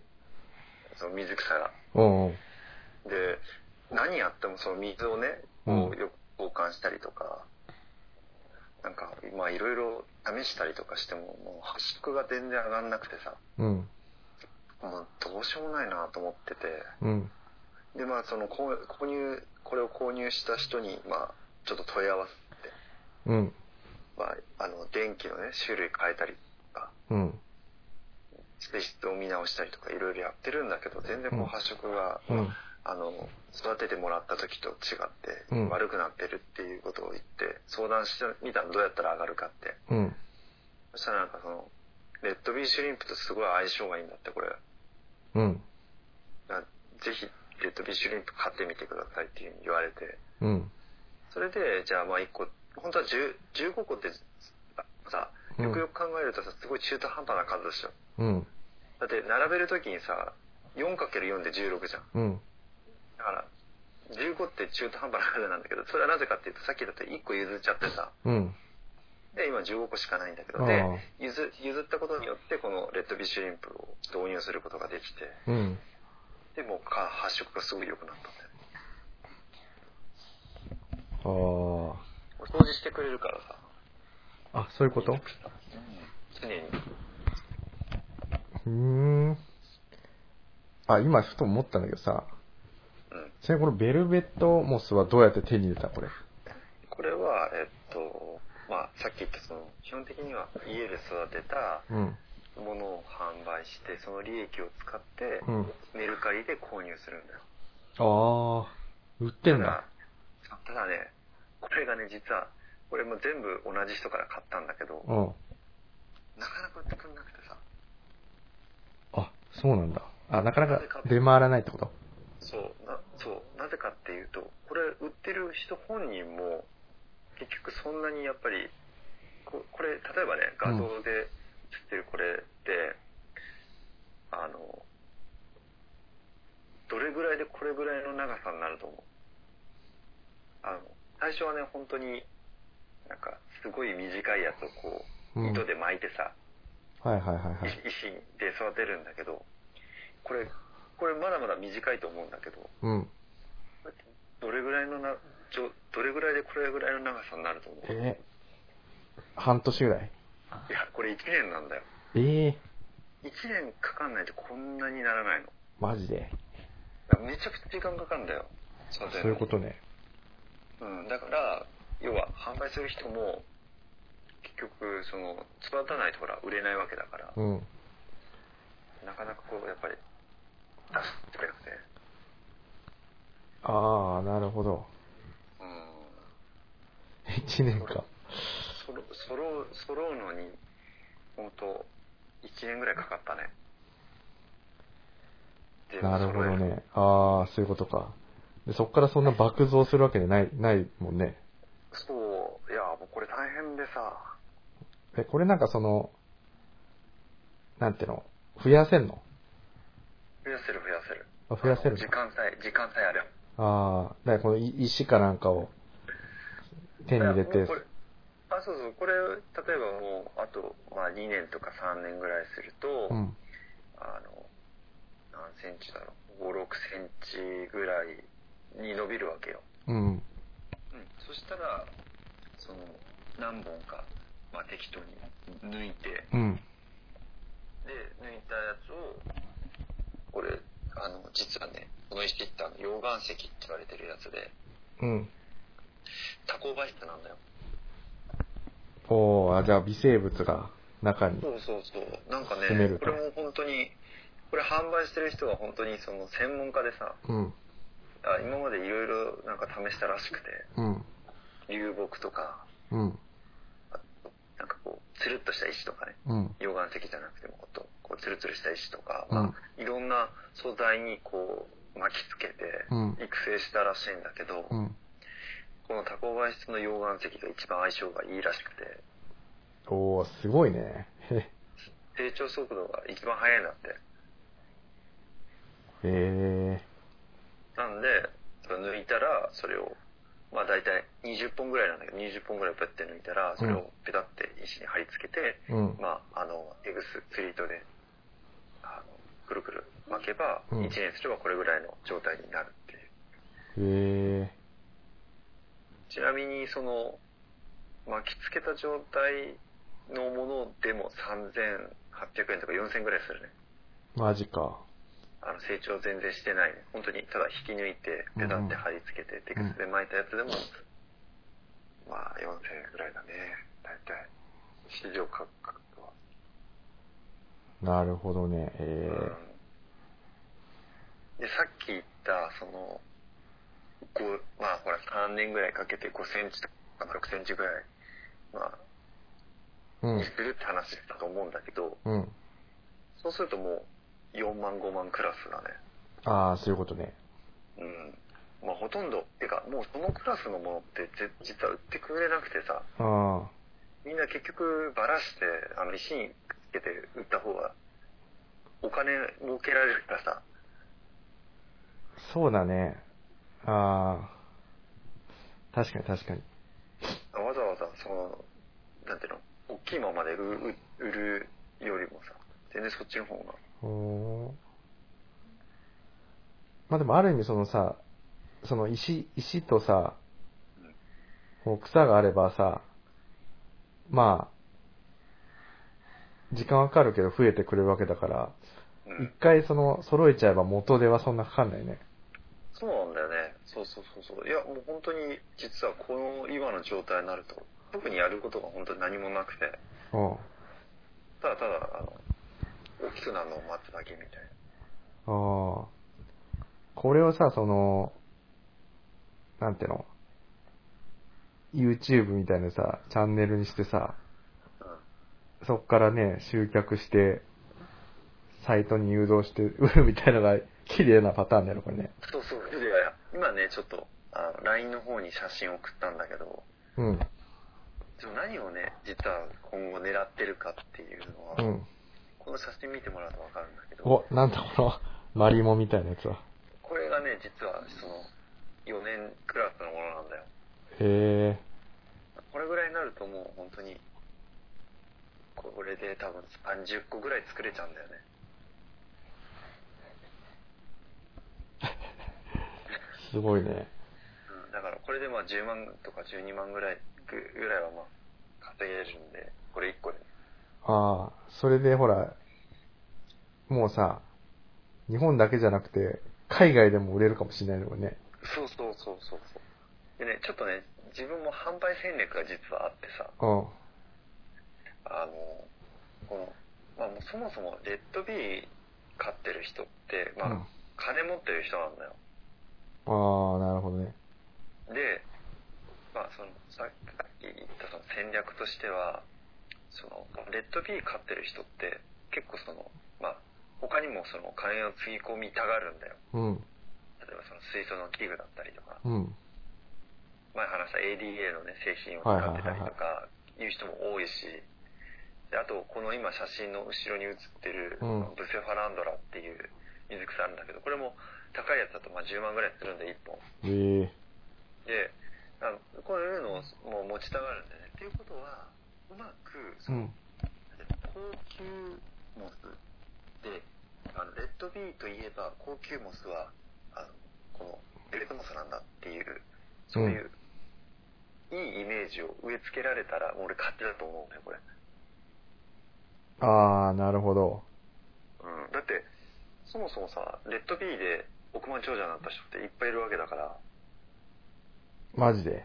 その水草が。おうで、何やってもその水をね、こうよく交換したりとか、なんか、まあいろいろ試したりとかしても、もう発色が全然上がんなくてさ、うん。もうどうしようもないなと思ってて、うん。で、まあその購購入、これを購入した人に、まあちょっと問い合わせて、うん。まああの、電気のね、種類変えたりとか、うん。性質を見直したりとかいろいろやってるんだけど、全然こう発色が、うん。あの、育ててもらった時と違ってうん悪くなってるっていうことを言って、相談してみたらどうやったら上がるかって。うん。そしたらなんかその、レッドビーシュリンプとすごい相性がいいんだって、これ。うん。なぜひ、レッドビーシュリンプ買ってみてくださいっていうふうに言われて。うん。それで、じゃあまあ1個、本当は10 15個ってさ、よくよく考えるとさ、すごい中途半端な数でしょ。うん。だって並べるときにさ、4×4 で16じゃん。うん。だから、15って中途半端な数なんだけど、それはなぜかっていうと、さっきだと1個譲っちゃってさ、うん。で、今15個しかないんだけど、あであ、譲譲ったことによって、このレッドビッシュリンプを導入することができて、うん。で、もうか発色がすごい良くなったんだよ。あ掃除してくれるからさ、あ。あ、そういうこと？常に。うーん。あ、今ふと思ったんだけどさ、うん。ちなみにこのベルベットモスはどうやって手に入れたこれ？これは、えっと、まあ、さっき言ったその、基本的には家で育てたうん。ものを販売して、その利益を使って、うん。メルカリで購入するんだよ。ああ、売ってんだ。ただただね、これがね、実は、これも全部同じ人から買ったんだけど、うん。なかなか売ってくんなくてさ、あ、そうなんだ。あ、なかなか出回らないってこと？そう、な、そう、なぜかっていうと、これ売ってる人本人も、結局そんなにやっぱり、ここれ、例えばね、画像で写ってるこれって、あの、どれぐらいでこれぐらいの長さになると思う？あの、最初はね、本当に、なんか、すごい短いやつをこう、うん。糸で巻いてさ、はいはいはいはい。石で育てるんだけど、これ、これまだまだ短いと思うんだけど、うん。どれぐらいのな、ちょどれぐらいでこれぐらいの長さになると思う？えー半年ぐらい？いや、これ1年なんだよ。ええ1年かかんないとこんなにならないの。マジで？めちゃくちゃ時間かかるんだよ。そういうことね。うん、だから、要は販売する人も、結局、その、育たないとほら、売れないわけだから、うん。なかなかこう、やっぱり、出してくれなくて。ああ、なるほど。うん。一年か。そろ、揃う、揃うのに、本当1年ぐらいかかったね。なるほどね。ああ、そういうことか。で、そっからそんな爆増するわけでない、ないもんね。そう、いや、もうこれ大変でさ、え、これなんかその、なんていうの、増やせんの？増やせる増やせる。あ増やせる時間さえ、時間さえあれば。ああ、だからこのい石かなんかを手に入れてあ、そうそう、これ、例えばもう、あと、まあ2年とか3年ぐらいすると、うん。あの、何センチだろう、5、6センチぐらいに伸びるわけよ。うん。うん。そしたら、その、何本か、まあ適当に抜いて、うん。で、抜いたやつを、これ、あの、実はね、この石ってあの溶岩石って言われてるやつで、うん。多孔媒質なんだよ。おー、あ、じゃあ微生物が中に。そうそうそう。なんかね攻める、とこれも本当に、これ販売してる人は本当にその専門家でさ、うん。あ今までいろいろなんか試したらしくて、うん。流木とか、うん。なんかこう、つるっとした石とかね、うん。溶岩石じゃなくてもこうこうつるつるした石とか、いろんな素材にこう巻きつけてうん育成したらしいんだけど、うん。この多孔媒質の溶岩石が一番相性がいいらしくて、おー、すごいね。へ成長速度が一番速いんだって。へなんで、抜いたら、それを、まあ大体20本ぐらいなんだけど、20本ぐらいペッて抜いたら、それをペタって石に貼り付けて、ー。うん。まあ、あの、エグス、釣り糸で、あの、くるくる巻けば、うん1年すればこれぐらいの状態になるっていう。へちなみに、その、巻きつけた状態のものでも3800円とか4000円ぐらいするね。ー。マジか。あの、成長全然してないね。本当に、ただ引き抜いて、ペタって貼り付けて、テクスで巻いたやつでも、まあ、4000円ぐらいだね。大体。市場価格は。なるほどね。へうんで、さっき言った、その、5、まあ、ほら、3年ぐらいかけて5センチとか6センチぐらい、まあ、ー。うんに。するって話だと思うんだけど、うん。そうするともう、4万、5万クラスだね。ああ、そういうことね。うん。まあ、ほとんど、てか、もうそのクラスのものって、ぜ実は売ってくれなくてさ。みんな結局ばらして、あの、石につけて売った方が、お金儲けられるからさ、そうだね。ああ。確かに確かに。わざわざ、その、なんていうの、大きいままで売るよりもさ、全然そっちの方が、おーまあでもある意味そのさ、その石、石とさ、こう草があればさ、まあ、時間はかかるけど増えてくれるわけだから、うん一。回その揃えちゃえば元ではそんなかかんないね。そうなんだよね。そうそうそうそう。いや、もう本当に、実はこの今の状態になると、特にやることが本当に何もなくて、うん。ただただ、あの、大きくなるのを待つだけみたいな。ああ。これをさ、その、なんていうの ?YouTube みたいなさ、チャンネルにしてさ、うん。そっからね、集客して、サイトに誘導して売る (laughs) みたいなのが綺麗なパターンだよ、これね。そうそう。今ね、ちょっと、あの、LINE の方に写真送ったんだけど、うん。何をね、実は今後狙ってるかっていうのは、うん。この写真見てもらうとわかるんだけど、お、なんだこの、マリモみたいなやつは。これがね、実はその、4年クラスのものなんだよ。へえ。これぐらいになるともう本当に、これで多分30個ぐらい作れちゃうんだよね。(laughs) すごいね。うん、だからこれでまあ10万とか12万ぐらいぐぐらいはまあ稼げるんで、これ1個で。ああ、それでほら、もうさ、日本だけじゃなくて、海外でも売れるかもしれないのもね。そうそうそうそうそう。でね、ちょっとね、自分も販売戦略が実はあってさ、うん。あの、この、まあもうそもそもレッドビー飼ってる人って、まあ、うん金持ってる人なんだよ。ああ、なるほどね。で、まあその、ささっき言ったその戦略としては、その、レッドビー飼ってる人って結構その、まあ、他にもその金をつぎ込みたがるんだよ。うん。例えばその水素の器具だったりとか、うん。前話した ADA のね、製品を使ってたりとか、いう人も多いし、で、あと、この今写真の後ろに写ってる、うんブセファランドラっていう水草あるんだけど、これも高いやつだとまあ10万ぐらいするんで、1本。ええで、あのこういうのをもう持ちたがるんでね。っていうことは、うまく、うそのん。高級モスで、あのレッドビーといえば高級モスは、あのこのベルトモスなんだっていう、そういう、いいイメージを植え付けられたら、俺勝手だと思うね、これ。ああ、なるほど。うん。だって、そもそもさ、レッドビーで億万長者になった人っていっぱいいるわけだから、マジで？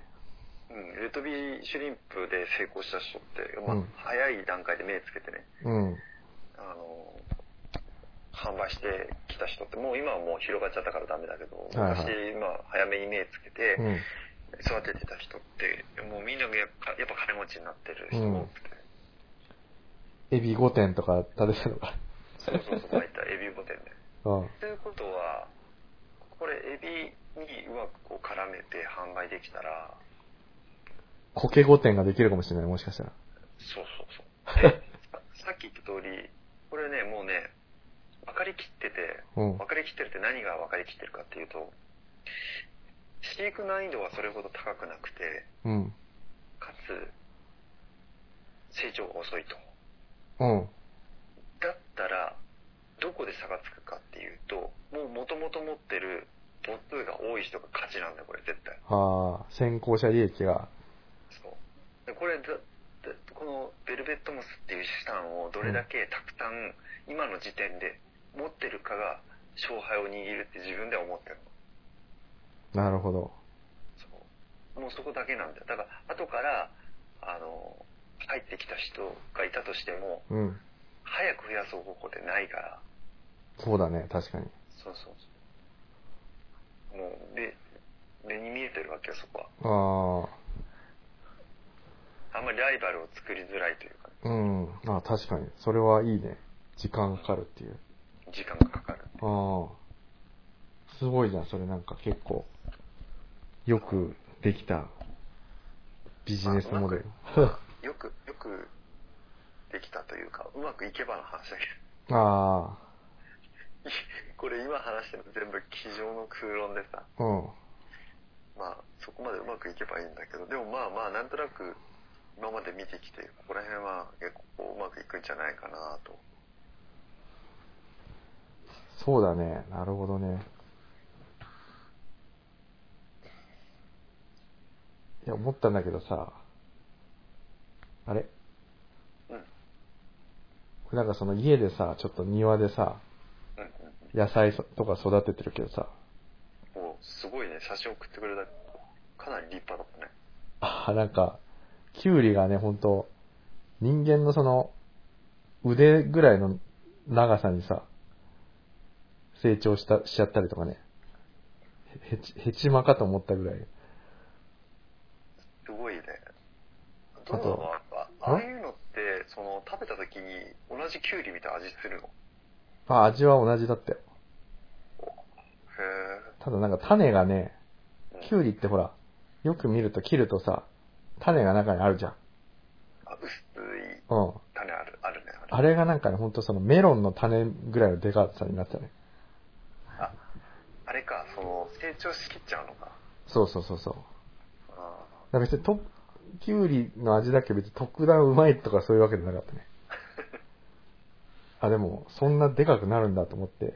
うん、レッドビーシュリンプで成功した人って、まあうん早い段階で目つけてね、うん。あの、販売してきた人って、もう今はもう広がっちゃったからダメだけど、はいはい昔、まあ、早めに目つけてう、ん。育ててた人って、もうみんながやっぱやっぱ金持ちになってる人が多くて、エビ5点とか食べてたのか。そうそうそう、大体エビ御殿で。うん。ということは、これエビにうまくこう絡めて販売できたら、コケ5点ができるかもしれない、もしかしたら。そうそうそう。で、さ (laughs) さっき言った通り、これね、もうね、分かりきってて、うん分かりきってるって何が分かりきってるかっていうと、飼育難易度はそれほど高くなくて、うん。かつ、成長が遅いと。うん。だったら、どこで差がつくかっていうと、もう元々持ってる母数が多い人が勝ちなんだよ、これ絶対。ああ、先行者利益が。そう。でこれだ、だこのベルベットモスっていう資産をどれだけたくさん今の時点で持ってるかが勝敗を握るって自分では思ってるの。なるほど。そう。もうそこだけなんだよ。だから後から、あの、入ってきた人がいたとしても、うん。早く増やす方法ってないから、そうだね、確かに。そうそうそう。もう、で、目に見えてるわけよ、そこは。ああんまりライバルを作りづらいというか、あ、うん。ああ、確かに。それはいいね。時間かかるっていう。時間がかかる。ああ。すごいじゃん、それなんか結構。よくできたビジネスモデル。よく、できたというか、うまくいけばの話だけあど、(laughs) これ今話してるの全部机上の空論でさ、あ、うん。まあそこまでうまくいけばいいんだけど、でもまあまあなんとなく今まで見てきて、ここら辺は結構うまくいくんじゃないかなと。そうだね。なるほどね。いや、思ったんだけどさ、あれ？うん。なんかその家でさ、ちょっと庭でさ、うんうん野菜とか育ててるけどさ、うん。もうすごいね、写真送ってくれた。かなり立派だったね。あーなんか、キュウリがね、ほんと、人間のその、腕ぐらいの長さにさ、成長した、しちゃったりとかね。へ、へち、へちまかと思ったぐらい。すごいね。どうなのあああいうのって、その食べた時に同じキュウリみたいな味するの？あ、味は同じだったよ。へただなんか種がね、え。キュウリってほら、よく見ると切るとさ、種が中にあるじゃん。あ薄いうん。種ある、あるね。あれがなんかね、ほんとそのメロンの種ぐらいのデカさになってたね。あ、あれか、その、成長しきっちゃうのか。そうそうそうそう。あだから別にと、キュウリの味だけ別に特段うまいとかそういうわけじゃなかったね。あ、でも、そんなでかくなるんだと思って。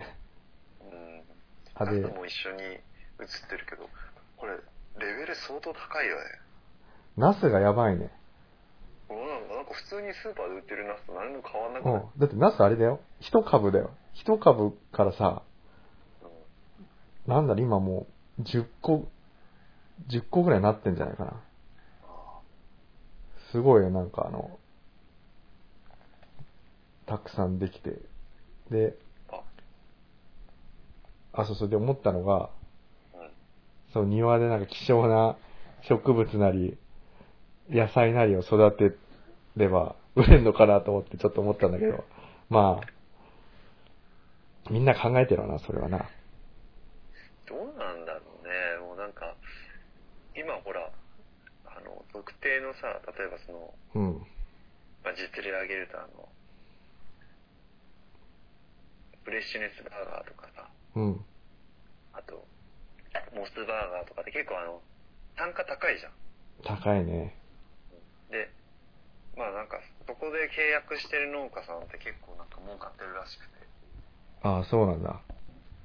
ーうん。あでも一緒に写ってるけど、これ、レベル相当高いよね。ナスがやばいね。もうなんかなんか普通にスーパーで売ってるナスと何も変わんなくない、うん。だってナスあれだよ。一株だよ。一株からさ、うんなんだろ、今もう、10個、10個ぐらいなってんじゃないかな。あすごいよ、なんかあの、たくさんできて。で、あ、あ、そうそう、で思ったのが、うん。その庭でなんか希少な (laughs) 植物なり、野菜なりを育てれば売れんのかなと思ってちょっと思ったんだけど、まあ、みんな考えてるわな、それはな。どうなんだろうね。もうなんか、今ほら、あの、特定のさ、例えばその、うん。まあ、実例挙げるとあの、フレッシュネスバーガーとかさ、うん。あと、モスバーガーとかって結構あの、単価高いじゃん。高いね。で、まあなんか、そこで契約してる農家さんって結構なんか儲かってるらしくて、ああ、そうなんだ。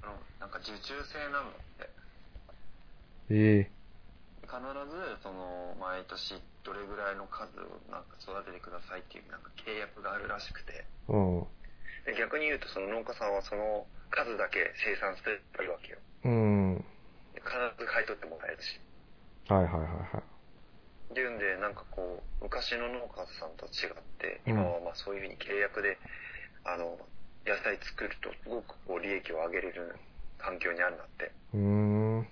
うん、なんか受注制なんだって。ええ必ず、その、毎年どれぐらいの数をなんか育ててくださいっていうなんか契約があるらしくて、うん。で逆に言うとその農家さんはその数だけ生産してるわけよ。うん。で必ず買い取ってもらえるし。はいはいはいはい。っていうんで、なんかこう、昔の農家さんと違って、うん今はまあそういうふうに契約で、あの、野菜作るとすごくこう利益を上げれる環境にあるんだって。うーん。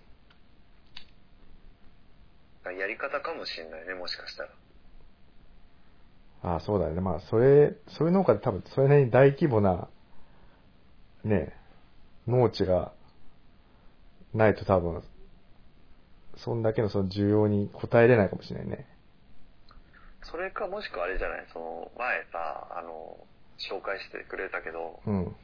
やり方かもしれないね、もしかしたら。ああ、そうだよね。まあ、それ、そういう農家で多分、それなりに大規模な、ね、農地がないと多分、そんだけのその需要に応えれないかもしれないね。それかもしくはあれじゃない？その、前さ、あの、紹介してくれたけど、うん。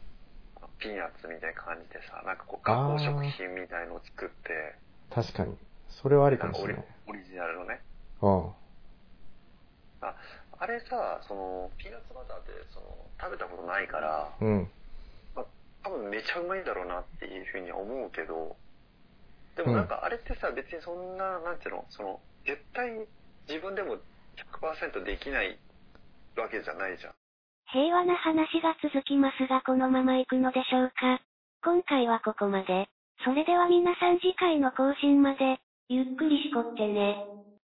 ピーナッツみたいな感じでさ、なんかこう、加工食品みたいのを作って、確かに。それはありかもしれない。オリジナルのね。うん。あ、あれさ、その、ピーナッツバターって、その、食べたことないから、うん。多分めちゃうまいんだろうなっていうふうには思うけど、でもなんかあれってさ、別にそんな、なんていうの、その、絶対自分でも100%できないわけじゃないじゃん。平和な話が続きますがこのまま行くのでしょうか今回はここまで。それでは皆さん次回の更新まで、ゆっくりしこってね。